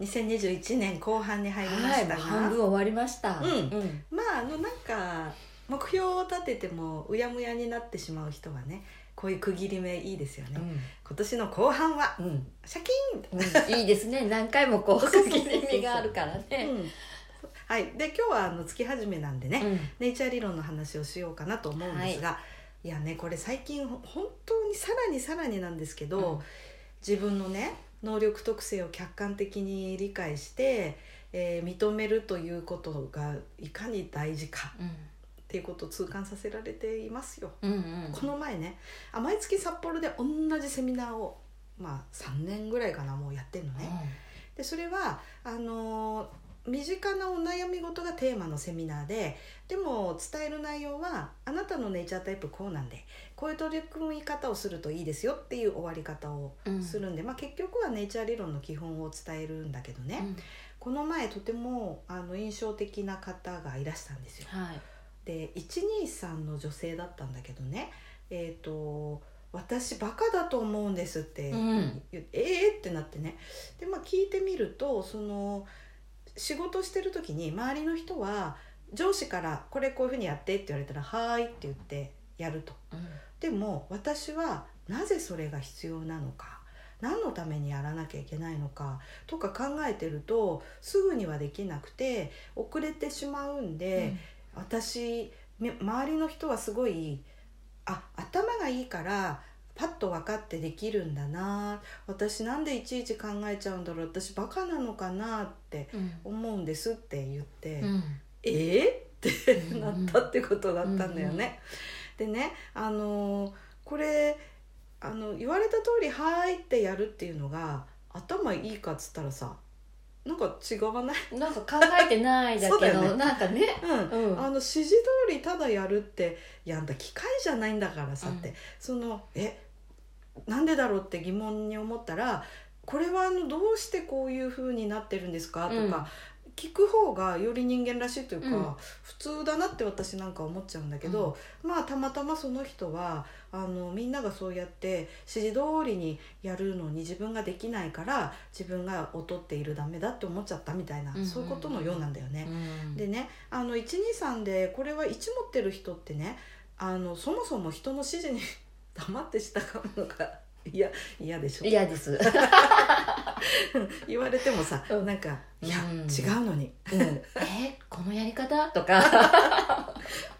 2021年後半に入りまはいしたが、もう半分終わりました。うん。うん。まああのなんか目標を立ててもうやむやになってしまう人はね、こういう区切り目いいですよね。今年の後半はうん。うんシャキーン。うん、いいですね。何回もこう 区切り身があるからね、うん。はい。で今日はあの月始めなんでね、うん。ネイチャー理論の話をしようかなと思うんですが、い、やねこれ最近ほ本当にさらにさらになんですけど、うん。自分のね能力特性を客観的に理解して、えー認めるということがいかに大事かっていうことを痛感させられていますよ。うんうんこの前ねあ毎月札幌で同じセミナーをまあ3年ぐらいかなもうやってんのね。でそれはあのー身近なお悩み事がテーマのセミナーででも伝える内容はあなたのネイチャータイプこうなんでこういう取り組み方をするといいですよっていう終わり方をうんするんで、まあ、結局はネイチャー理論の基本を伝えるんだけどね、うん。この前とてもあの印象的な方がいらしたんですよ。はい。で123の女性だったんだけどね。えっ、と私バカだと思うんですってうん。言って、えーってなってね。でまあ聞いてみるとその仕事してる時に周りの人は上司から「これこういうふうにやって」って言われたら「はーい」って言ってやると。でも私はなぜそれが必要なのか何のためにやらなきゃいけないのかとか考えてるとすぐにはできなくて遅れてしまうんで、私み周りの人はすごいあ頭がいいからパッと分かってできるんだな私なんでいちいち考えちゃうんだろう私バカなのかなってうん。思うんですって言って、うん。え？ー、ってうんなったってことだったんだよね。でねあのーこれあの言われた通り「はーい」ってやるっていうのが頭いいかっつったらさなんか違わない、なんか考えてないだけど、ね。なんかねうん。うん。あの指示通りただやるっていやあんた機械じゃないんだからさって、うん。そのえなんでだろうって疑問に思ったらこれはあのどうしてこういう風になってるんですか？とか、うん聞く方がより人間らしいというか、うん。普通だなって私なんか思っちゃうんだけど、まあたまたまその人はあのみんながそうやって指示通りにやるのに自分ができないから自分が劣っているダメだって思っちゃったみたいな、うんそういうことのようなんだよね。うん。でねあの123でこれは1持ってる人ってねあのそもそも人の指示に 黙って従うのが 嫌嫌でしょ。嫌です、言われてもさ、うん。なんか「いや、うん。違うのに。うん、えこのやり方？とか、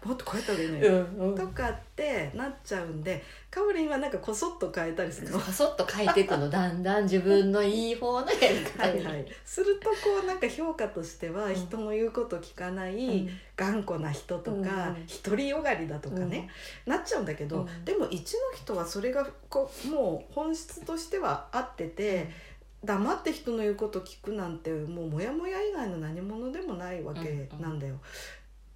もっとこうやった方がいいのうよ」んうん、とかってなっちゃうんでかおりんはなんかこそっと変えたりするの。そっと変えていくのだんだん自分のいい方のやり方に。はいはい、するとこうなんか評価としてはん。人の言うこと聞かない、うん。頑固な人とか、うん。独りよがりだとかね、なっちゃうんだけど、うん。でも一の人はそれがこうもう本質としては合ってて、黙って人の言うこと聞くなんてもうモヤモヤ以外の何者でもないわけなんだよ。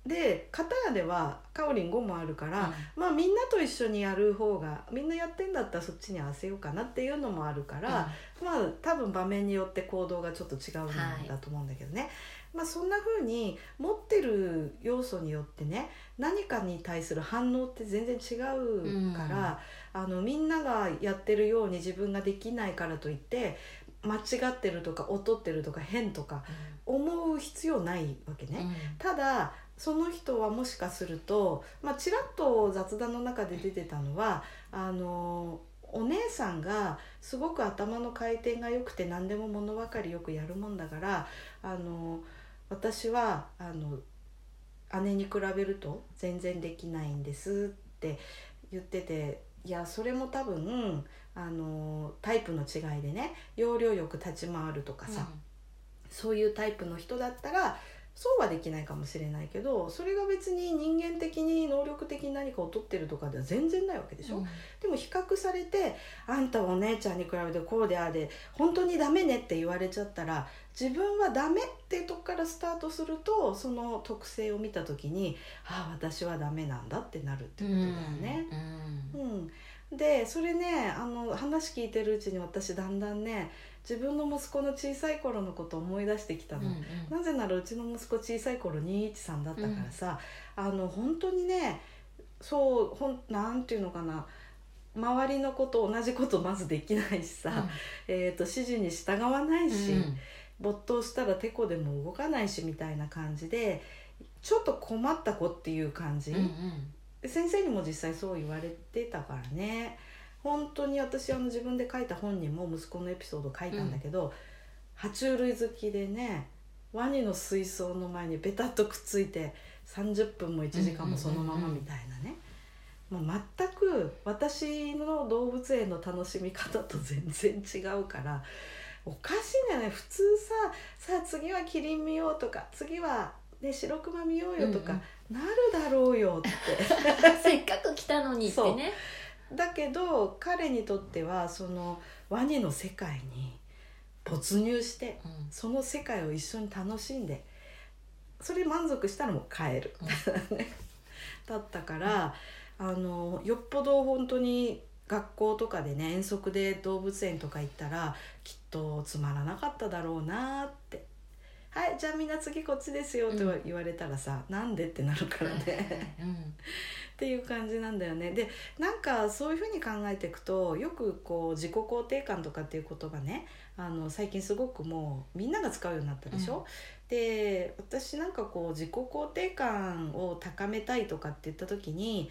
で片やではかおりん5もあるから、まあみんなと一緒にやる方がみんなやってんだったらそっちに合わせようかなっていうのもあるから、まあ多分場面によって行動がちょっと違うんだと思うんだけどね、まあそんな風に持ってる要素によってね何かに対する反応って全然違うから、あのみんながやってるように自分ができないからといって間違ってるとか劣ってるとか変とか思う必要ないわけね。ただその人はもしかすると、まあ、ちらっと雑談の中で出てたのはあのお姉さんがすごく頭の回転が良くて何でも物分かりよくやるもんだからあの私はあの姉に比べると全然できないんですって言ってていやそれも多分あのタイプの違いでね要領よく立ち回るとかさ、そういうタイプの人だったらそうはできないかもしれないけどそれが別に人間的に能力的に何かを取ってるとかでは全然ないわけでしょ、うん。でも比較されて「あんたはお姉ちゃんに比べてこうでああで本当にダメね」って言われちゃったら自分はダメっていうとこからスタートするとその特性を見た時に「ああ私はダメなんだ」ってなるってことだよね。うん。うん、でそれねあの話聞いてるうちに私だんだんね自分の息子の小さい頃のことを思い出してきたの。うんうん。なぜならうちの息子小さい頃213だったからさ、あの本当にねそうほんなんていうのかな周りのこと同じことまずできないしさ、えー、と指示に従わないし、うん没頭したらてこでも動かないしみたいな感じでちょっと困った子っていう感じ、うんうん先生にも実際そう言われてたからね。本当に私あの自分で書いた本にも息子のエピソード書いたんだけど、爬虫類好きでねワニの水槽の前にベタッとくっついて30分も1時間もそのままみたいなね、もう全く私の動物園の楽しみ方と全然違うからおかしいんだよね。普通ささあ次はキリン見ようとか次は、ね、白熊見ようよとか、うんなるだろうよって。せっかく来たのにってね。だけど彼にとってはそのワニの世界に没入してうん。その世界を一緒に楽しんでそれ満足したらもう帰る、だったからあのよっぽど本当に学校とかでね遠足で動物園とか行ったらきっとつまらなかっただろうなって「はいじゃあみんな次こっちですよ」と言われたらさ「なんで?」ってなるからね。うんっていう感じなんだよねでなんかそういうふうに考えていくとよくこう自己肯定感とかっていう言葉ねあの最近すごくもうみんなが使うようになったでしょ、で私なんかこう自己肯定感を高めたいとかって言った時に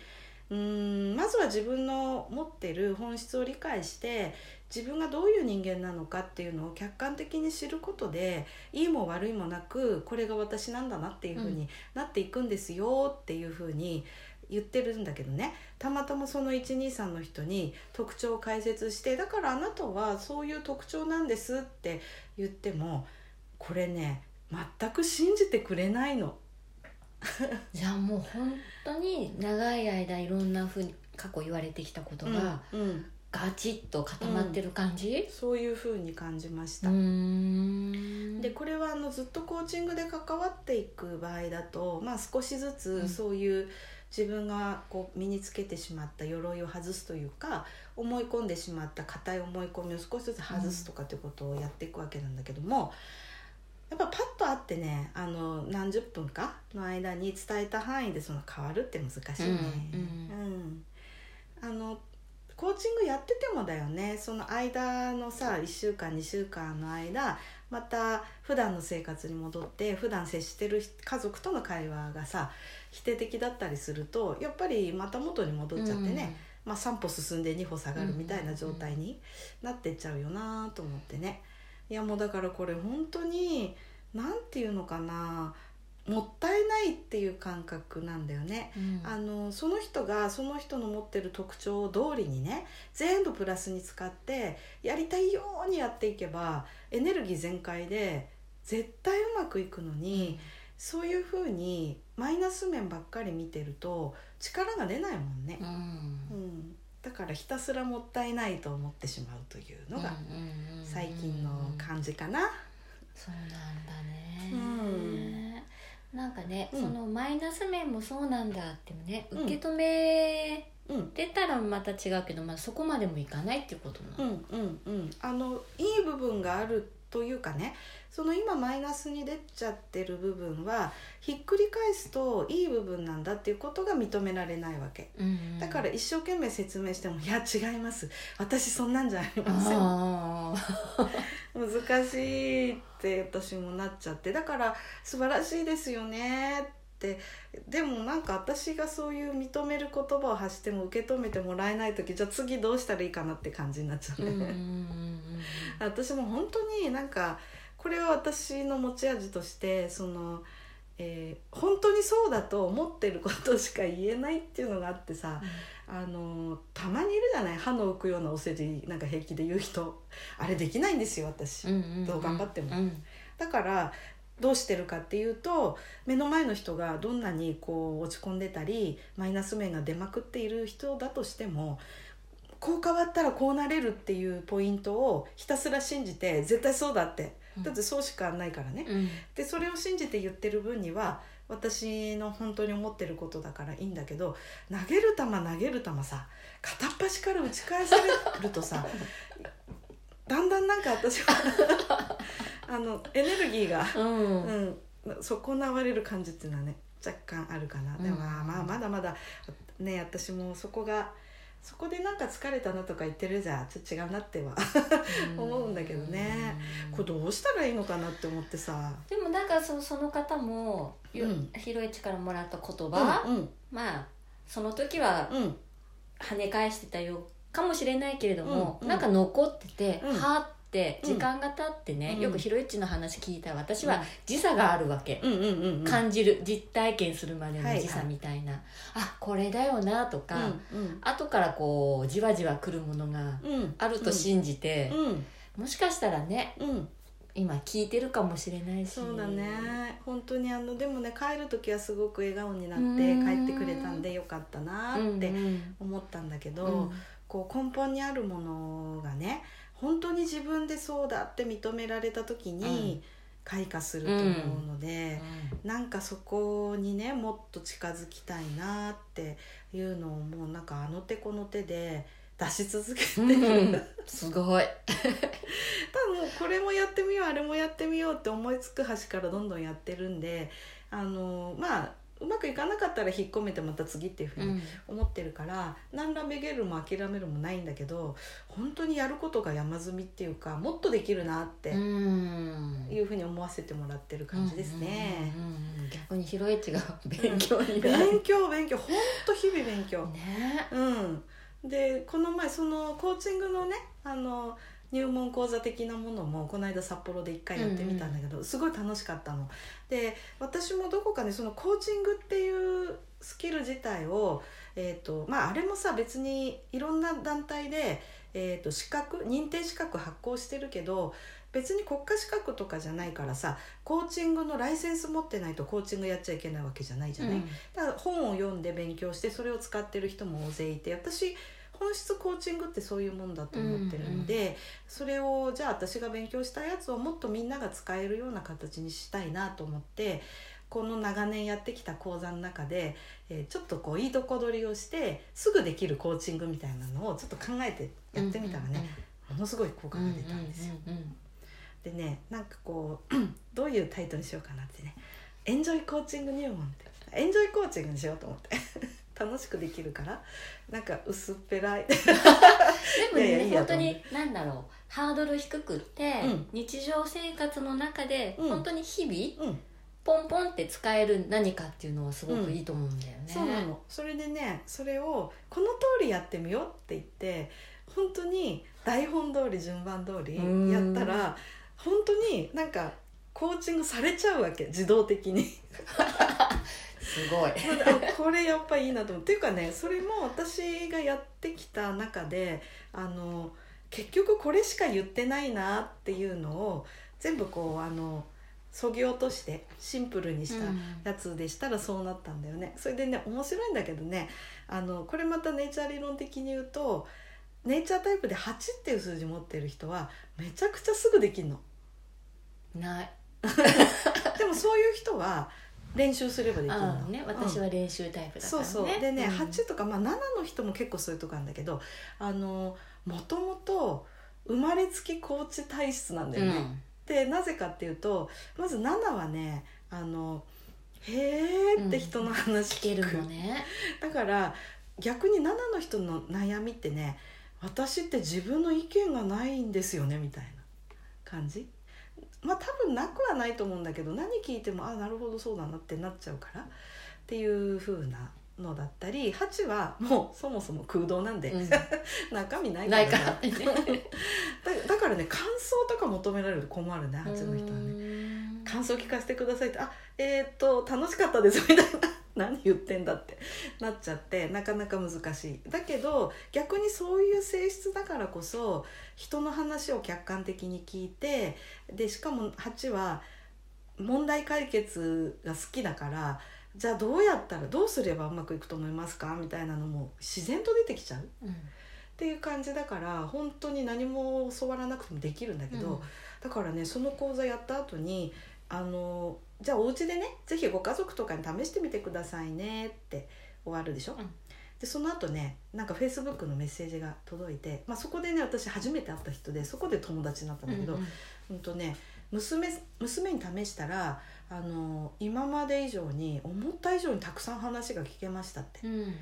うーんまずは自分の持ってる本質を理解して自分がどういう人間なのかっていうのを客観的に知ることでいいも悪いもなくこれが私なんだなっていうふうになっていくんですよっていうふうに言ってるんだけどね。たまたまその123の人に特徴を解説してだからあなたはそういう特徴なんですって言ってもこれね全く信じてくれないの。じゃあもう本当に長い間いろんなふうに過去言われてきたことがうんうんガチッと固まってる感じ？そういうふうに感じました。でこれはあのずっとコーチングで関わっていく場合だと、まあ、少しずうん。つそういう自分がこう身につけてしまった鎧を外すというか思い込んでしまった硬い思い込みを少しずつ外すとかっていうことをやっていくわけなんだけども、やっぱパッと会ってねあの何十分かの間に伝えた範囲でその変わるって難しいね。うん。うん。あのコーチングやっててもだよね。その間のさ1週間2週間の間また普段の生活に戻って普段接してる家族との会話がさ否定的だったりするとやっぱりまた元に戻っちゃってね、まあ、3歩進んで2歩下がるみたいな状態になってっちゃうよなと思ってね。いやもうだからこれ本当に何て言うのかなもったいないっていう感覚なんだよね。うん。あのその人がその人の持ってる特徴を通りにね全部プラスに使ってやりたいようにやっていけばエネルギー全開で絶対うまくいくのに、そういうふうにマイナス面ばっかり見てると力が出ないもんね。う、ん。うん。だからひたすらもったいないと思ってしまうというのがうんうんうん。最近の感じかな。そうなんだね、うんなんかね、うん。そのマイナス面もそうなんだってもねうん。受け止めうんてたらまた違うけど、まあ、そこまでもいかないっていうことなの、うんうんうん。あのいい部分があるというかねその今マイナスに出ちゃってる部分はひっくり返すといい部分なんだっていうことが認められないわけ。うんうん。だから一生懸命説明しても「いや違います。私そんなんじゃありません」あ難しいって私もなっちゃってだから素晴らしいですよねって。でもなんか私がそういう認める言葉を発しても受け止めてもらえない時じゃあ次どうしたらいいかなって感じになっちゃう。ね、私も本当になんかこれは私の持ち味としてその、えー本当にそうだと思ってることしか言えないっていうのがあってさ、あのたまにいるじゃない？歯の浮くようなお世辞なんか平気で言う人。あれできないんですよ私、どう頑張っても。うん。だからどうしてるかっていうと目の前の人がどんなにこう落ち込んでたりマイナス面が出まくっている人だとしてもこう変わったらこうなれるっていうポイントをひたすら信じて絶対そうだってだってそうしかないからね。うん。でそれを信じて言ってる分には私の本当に思ってることだからいいんだけど投げる球投げる球さ片っ端から打ち返されるとさ だんだんなんか私はあのエネルギーが、うん。うん、損なわれる感じっていうのはね若干あるかな、でもうんまあまあまだまだね私もそこがそこでなんか疲れたなとか言ってるじゃちょっと違うなっては思うんだけどね。これどうしたらいいのかなって思ってさ。でもなんかそその方も、ようん。ひろえちからもらった言葉、うんまあその時はうん。跳ね返してたよかもしれないけれども、うんなんか残ってて、うん。はーってうん。時間が経ってね、うん。よくひろえちの話聞いたら私はうん。時差があるわけ、うんうんうんうん。感じる。実体験するまでのはいはい。時差みたいな、あこれだよなとか、うん後からこうじわじわ来るものがうん。あると信じて、うん。もしかしたらねうん。今聞いてるかもしれないし。そうだね。本当にあのでもね帰る時はすごく笑顔になってうん。帰ってくれたんでよかったなうんってうん。思ったんだけど、うん。こう根本にあるものがね本当に自分でそうだって認められた時に開花すると思うので、なんかそこにねもっと近づきたいなっていうのをもうなんかあの手この手で出し続けてうる、ん。すごい。多分これもやってみようあれもやってみようって思いつく端からどんどんやってるんであのまあうまくいかなかったら引っ込めてまた次っていうふうに思ってるから、何らめげるも諦めるもないんだけど本当にやることが山積みっていうかもっとできるなってうん。いうふうに思わせてもらってる感じですね。うんうんうんうん逆にひろえちが勉強になる、勉強勉強。本当日々勉強。ね。うん、でこの前そのコーチングのねあの入門講座的なものもこの間札幌で一回やってみたんだけど、すごい楽しかったの。で私もどこかねそのコーチングっていうスキル自体を、えーとまあ、あれもさ別にいろんな団体で、えー、と資格認定資格発行してるけど別に国家資格とかじゃないからさコーチングのライセンス持ってないとコーチングやっちゃいけないわけじゃないじゃない。だから本を読んで勉強してそれを使ってる人も大勢いて私本質コーチングってそういうもんだと思ってるんで、それをじゃあ私が勉強したやつをもっとみんなが使えるような形にしたいなと思ってこの長年やってきた講座の中で、えーちょっとこういいとこ取りをしてすぐできるコーチングみたいなのをちょっと考えてやってみたらね、ものすごい効果が出たんですよ。うんうんうん。でねなんかこう どういうタイトルにしようかなってね「エンジョイコーチング入門」って。エンジョイコーチングにしようと思って楽しくできるからなんか薄っぺらい。でもねいやいや本当に何だろう。ハードル低くって、うん。日常生活の中で、うん。本当に日々うん。ポンポンって使える何かっていうのはすごくいいと思うんだよね、そうなの。それでねそれをこの通りやってみようって言って本当に台本通り順番通りやったら本当になんかコーチングされちゃうわけ。自動的に すごいあ これやっぱいいなと思うっていうかねそれも私がやってきた中であの結局これしか言ってないなっていうのを全部こうあのそぎ落としてシンプルにしたやつでしたらそうなったんだよね。それでね面白いんだけどねあのこれまたネイチャー理論的に言うとネイチャータイプで8っていう数字持ってる人はめちゃくちゃすぐできるの。ない でもそういう人は練習すればできるの。ね。私は練習タイプだからね、そうそう。でね、うん。8とか、まあ、7の人も結構そういうとこあるんだけどあのもともと生まれつきコーチ体質なんだよね。でなぜかっていうとまず7はねあのへーって人の話聞く、るのね。だから逆に7の人の悩みってね私って自分の意見がないんですよねみたいな感じまあ多分なくはないと思うんだけど何聞いてもあなるほどそうだなってなっちゃうからっていう風なのだったり8はもうそもそも空洞なんで、うん。中身ないないさから。だだからね感想とか求められると困るね8の人はね。ね感想聞かせてくださいって「あえー、っと楽しかったです」みたいな 何言ってんだってなっちゃってなかなか難しい。だけど逆にそういう性質だからこそ人の話を客観的に聞いてでしかも8は問題解決が好きだからじゃあどうやったらどうすればうまくいくと思いますか？みたいなのも自然と出てきちゃう。っうん。ていう感じだから本当に何も教わらなくてもできるんだけど、だからねその講座やった後にあのじゃあお家でねぜひご家族とかに試してみてくださいねって終わるでしょ、うん。でその後ねなんかフェイスブックのメッセージが届いて、まあ、そこでね私初めて会った人でそこで友達になったんだけど、うんうん。とね娘娘に試したらあの今まで以上に思った以上にたくさん話が聞けましたって。うんうん。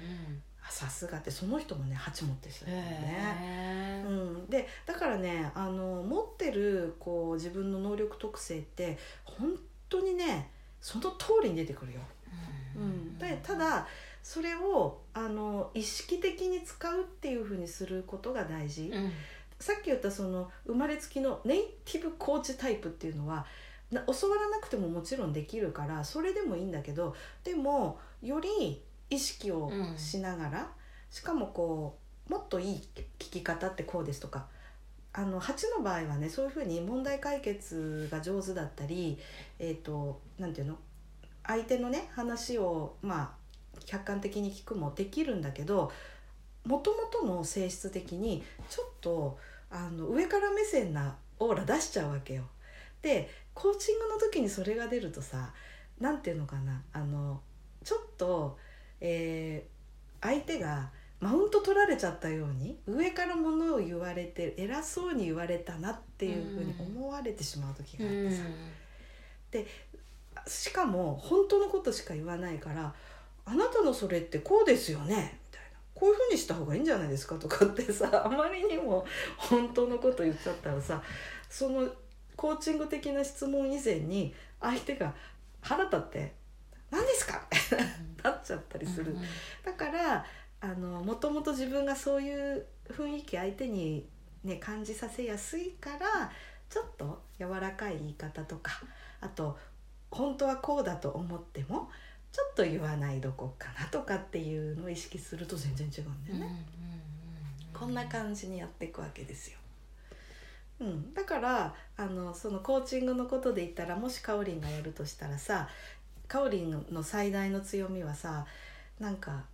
あさすがってその人もね鉢持ってる人だね。へうん、でだからねあの持ってるこう自分の能力特性って本当にねその通りに出てくるよ。ーうん、でただそれをあの意識的に使うっていうふうにすることが大事、うん。さっき言ったその生まれつきのネイティブコーチタイプっていうのはな教わらなくてももちろんできるからそれでもいいんだけどでもより意識をしながら、しかもこうもっといい聞き方ってこうですとかあの8の場合はねそういうふうに問題解決が上手だったりえっ、となんていうの？相手のね話をまあ客観的に聞くもできるんだけどもともとの性質的にちょっとあの上から目線なオーラ出しちゃうわけよ。でコーチングの時にそれが出るとさなんていうのかな？あのちょっと、えー相手がマウント取られちゃったように上からものを言われて偉そうに言われたなっていうふうに思われてしまう時があってさ、しかも本当のことしか言わないから「あなたのそれってこうですよね」みたいな「こういうふうにした方がいいんじゃないですか」とかってさ あまりにも本当のこと言っちゃったらさそのコーチング的な質問以前に相手が腹立って「何ですか? 」なっちゃったりする。だからあのもともと自分がそういう雰囲気相手に、ね、感じさせやすいからちょっと柔らかい言い方とかあと本当はこうだと思ってもちょっと言わないどこかなとかっていうのを意識すると全然違うんだよね。こんな感じにやっていくわけですよ。うん、だからあのそのコーチングのことで言ったらもしかおりんがやるとしたらさかおりんの最大の強みはさなんか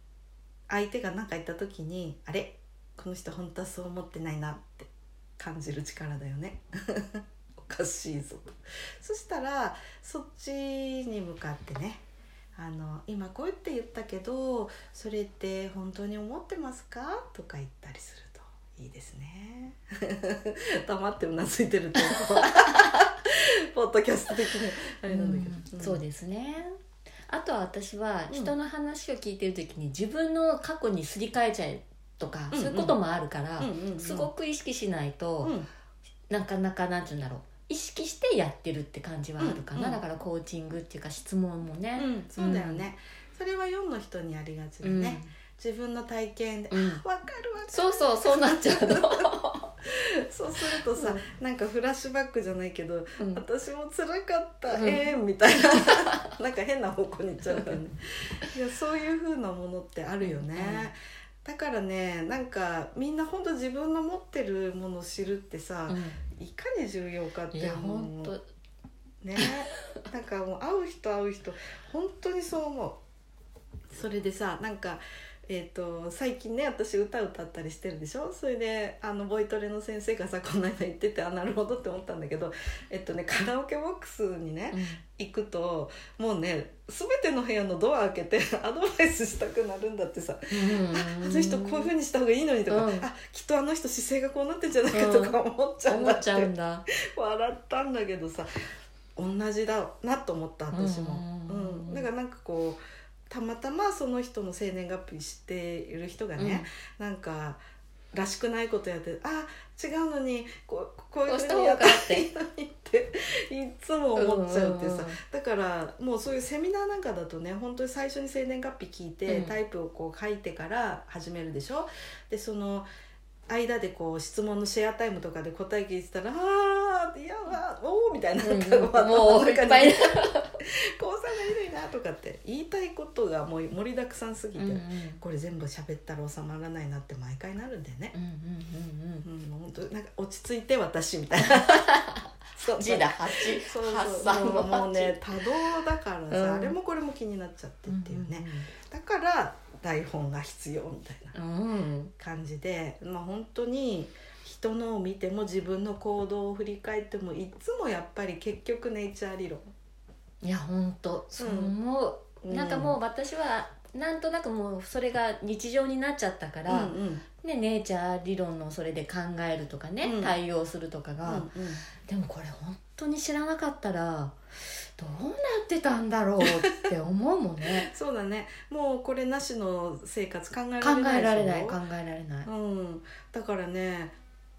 相手が何か言った時にあれ？この人本当はそう思ってないなって感じる力だよね。おかしいぞと。そしたらそっちに向かってねあの今こうやって言ったけどそれって本当に思ってますか？とか言ったりすると。いいですね。黙ってうなずいてると。ポッドキャスト的に。あれなんだけど、そうですね。あとは私は人の話を聞いてる時に自分の過去にすり替えちゃえとか、そういうこともあるから、すごく意識しないと、うん。なかなかなんて言うんだろう。意識してやってるって感じはあるかな、だからコーチングっていうか質問もね、うん、そうだよね、それは4の人にありがちだね、自分の体験で「あうん。わかるわかる」そうそうそうなっちゃうの、そうするとさ、なんかフラッシュバックじゃないけどうん。私も辛かった、うん。ええみたいな。なんか変な方向に行っちゃうけどね。いやそういう風なものってあるよね、だからねなんかみんな本当自分の持ってるものを知るってさ、いかに重要かって本当ね。なんかもう会う人会う人本当にそう思う。それでさなんかえー、と最近ね私歌歌ったりしてるでしょ？それであのボイトレの先生がさこの間言っててあなるほどって思ったんだけどえっとねカラオケボックスにね行くともうね全ての部屋のドア開けて アドバイスしたくなるんだってさ。ああの人こういうふうにした方がいいのにとか、うん。あきっとあの人姿勢がこうなってんじゃないかとか思っちゃうんだって、うんだ。笑ったんだけどさ同じだなと思った私も、ううんん。だからなんかこうたまたまその人の生年月日知っている人がね、なんからしくないことやってあ違うのにこうこういうふうにやったらいいのにっていつも思っちゃうってさ、だからもうそういうセミナーなんかだとね本当に最初に生年月日聞いて、うん。タイプをこう書いてから始めるでしょ？でその間でこう質問のシェアタイムとかで答え聞いてたら「ああいやわおお」みたいな,、うんもういっぱいこうさがいるなとかって言いたいことがもう盛りだくさんすぎて、うんうん。これ全部喋ったら収まらないなって毎回なるんだよね。うんうんうんうん。うん、本当なんか落ち着いて私みたいな。8だ8そうそうもう。もうね8多動だからさ、うん。あれもこれも気になっちゃってっていうね、ん。だから台本が必要みたいなうん。感じでまあ本当に人のを見ても自分の行動を振り返ってもいつもやっぱり結局ネイチャー理論いや本当そう思う、なんかもう私はなんとなくもうそれが日常になっちゃったかうんら、うん。ね、ネイチャー理論のそれで考えるとかね、うん。対応するとかが、うんでもこれ本当に知らなかったらどうなってたんだろうって思うもんね。そうだね。もうこれなしの生活考えられ考ないでしょ？えられない考えられない、うん、だからね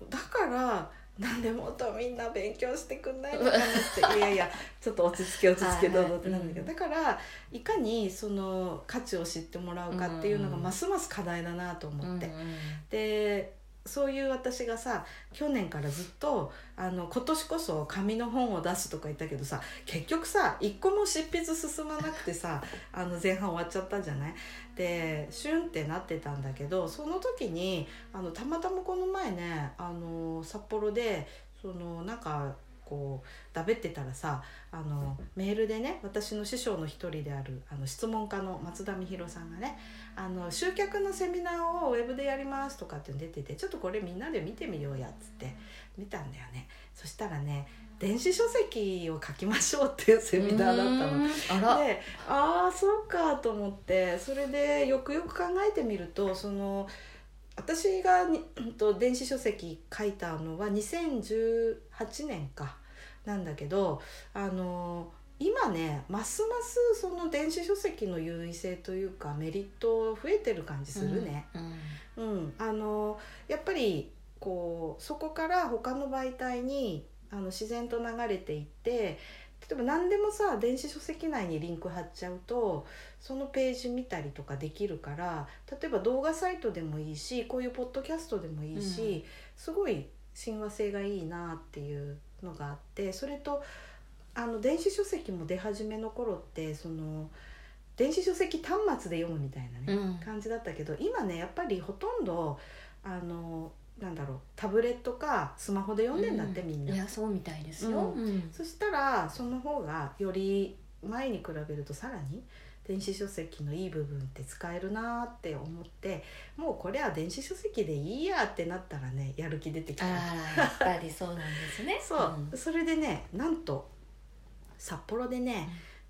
だからなんでもっとみんな勉強してくんないのかなって。いやいやちょっと落ち着け落ち着けどうぞってなんだけど、はいだからいかにその価値を知ってもらうかっていうのがうんますます課題だなと思って、うん。でそういう私がさ去年からずっとあの今年こそ紙の本を出すとか言ったけどさ結局さ一個も執筆進まなくてさ あの前半終わっちゃったんじゃない？でシュンってなってたんだけどその時にあのたまたまこの前ねあの札幌でそのなんかこうだべってたらさあのメールでね私の師匠の一人であるあの質問家の松田美弘さんがねあの集客のセミナーをウェブでやりますとかって出ててちょっとこれみんなで見てみようやっつって見たんだよねそしたらね電子書籍を書きましょうっていうセミナーだったの。でああそうかと思ってそれでよくよく考えてみるとその私がに、うんと、電子書籍書いたのは2018年か。なんだけどあの今ねますますその電子書籍の優位性というかメリット増えてる感じするね。うん。うん、あのやっぱりこうそこから他の媒体にあの自然と流れていって例えば何でもさ電子書籍内にリンク貼っちゃうとそのページ見たりとかできるから例えば動画サイトでもいいしこういうポッドキャストでもいいし、すごい親和性がいいなっていうのがあってそれとあの電子書籍も出始めの頃ってその電子書籍端末で読むみたいなね、うん。感じだったけど今ねやっぱりほとんどあのなんだろうタブレットかスマホで読んでんだって、うみんな。いやそうみたいですよ、ううん。そしたらその方がより前に比べるとさらに電子書籍のいい部分って使えるなって思ってもうこれは電子書籍でいいやってなったらねやる気出てきた。あらやっぱりそうなんですね。そう、それでねなんと札幌でね、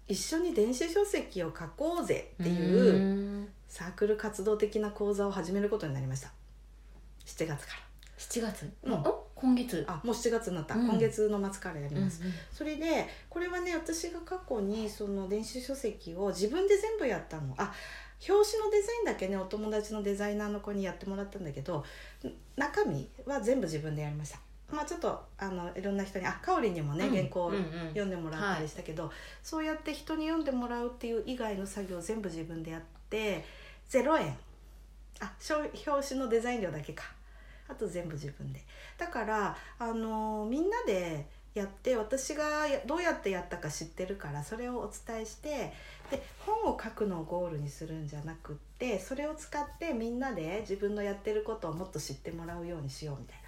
一緒に電子書籍を書こうぜっていううん。サークル活動的な講座を始めることになりました7月か7月、うん。お？今月？らあもう7月になった、うん。今月の末からやりうんます、それでこれはね私が過去にその電子書籍を自分で全部やったの。あ表紙のデザインだけねお友達のデザイナーの子にやってもらったんだけどん中身は全部自分でやりました。まあちょっとあのいろんな人にあかおりにもね、うん。原稿うんうん。読んでもらったりしたけど、そうやって人に読んでもらうっていう以外の作業を全部自分でやって0円。あ表紙のデザイン料だけかあと全部自分で。だからあのみんなでやって私がやどうやってやったか知ってるからそれをお伝えしてで本を書くのをゴールにするんじゃなくってそれを使ってみんなで自分のやってることをもっと知ってもらうようにしようみたいな。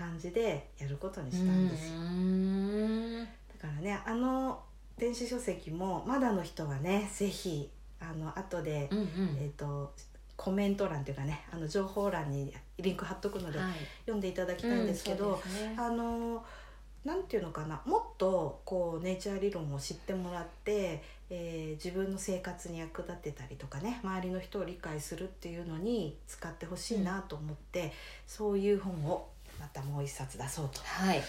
感じでやることにしたんですよ。うん。だからねあの電子書籍もまだの人はねぜひあの後で、うんうん。えっ、とコメント欄っていうかねあの情報欄にリンク貼っとくので、はい。読んでいただきたいんですけど、うんね。あのなんていうのかなもっとこうネイチャー理論を知ってもらって、えー自分の生活に役立てたりとかね周りの人を理解するっていうのに使ってほしいなと思って、そういう本をまたもう一冊出そうとはい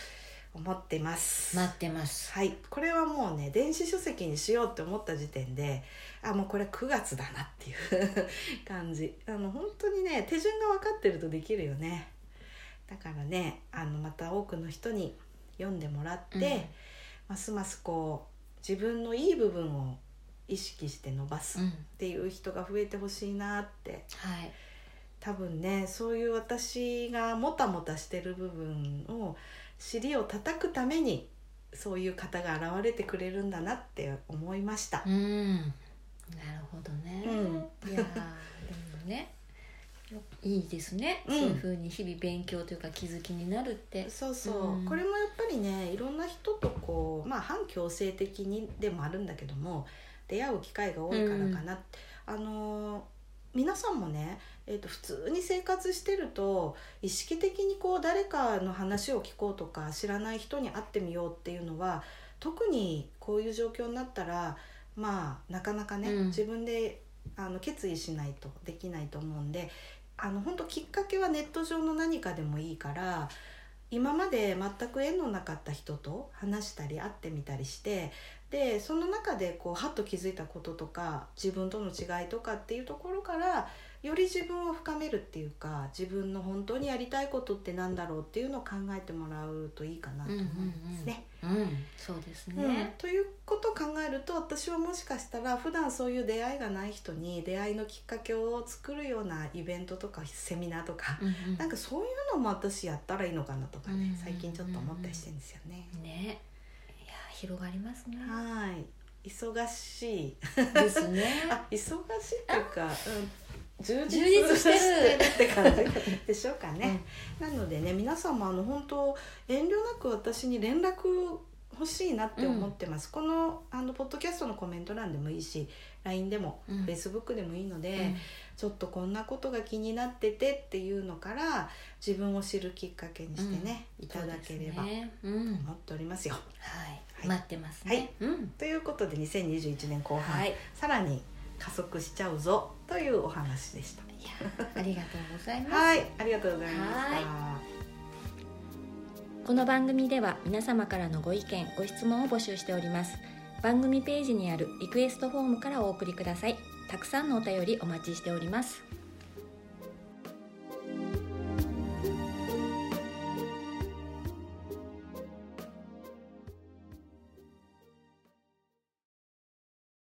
思ってます。待ってます。はい、これはもうね電子書籍にしようって思った時点であもうこれ9月だなっていう 感じ。あの本当にね手順が分かってるとできるよね。だからねあのまた多くの人に読んでもらって、うん。ますますこう自分のいい部分を意識して伸ばすっうん。ていう人が増えてほしいなって。はい。多分ねそういう私がもたもたしてる部分を尻を叩くためにそういう方が現れてくれるんだなって思いました。う。ん。なるほどね、ういやーでもねいいですね、うん。そういうふうに日々勉強というか気づきになるって。そうそう、うん。これもやっぱりねいろんな人とこうまあ反強制的にでもあるんだけども出会う機会が多いからかな、あのー皆さんもね、えー、と普通に生活してると意識的にこう誰かの話を聞こうとか知らない人に会ってみようっていうのは特にこういう状況になったらまあなかなかね、うん。自分であの決意しないとできないと思うんであの本当きっかけはネット上の何かでもいいから今まで全く縁のなかった人と話したり会ってみたりしてでその中でこうハッと気づいたこととか自分との違いとかっていうところからより自分を深めるっていうか自分の本当にやりたいことってなんだろうっていうのを考えてもらうといいかなと思いますね。うんそうですうん。ね、ということを考えると私はもしかしたら普段そういう出会いがない人に出会いのきっかけを作るようなイベントとかセミナーとか、うんうん。なんかそういうのも私やったらいいのかなとかね、うん最近ちょっと思ったりしてるんですよね。ね。いや広がりますね。はい。忙しい。ですね。あ忙しいっていうか、うん、充充実してるって感じでしょうかね、なのでね皆さんもあの本当遠慮なく私に連絡欲しいなって思ってます、このあのポッドキャストのコメント欄でもいいし LINE でも、うん。Facebook でもいいので、うん。ちょっとこんなことが気になっててっていうのから自分を知るきっかけにしてね、いただければと思っておりますよ。はい、はい。待ってますね、うん。ということで2021年後半、はい。さらに加速しちゃうぞというお話でした。ありがとうございます、はい、ありがとうございました。はこの番組では皆様からのご意見ご質問を募集しております。番組ページにあるリクエストフォームからお送りください。たくさんのお便りお待ちしております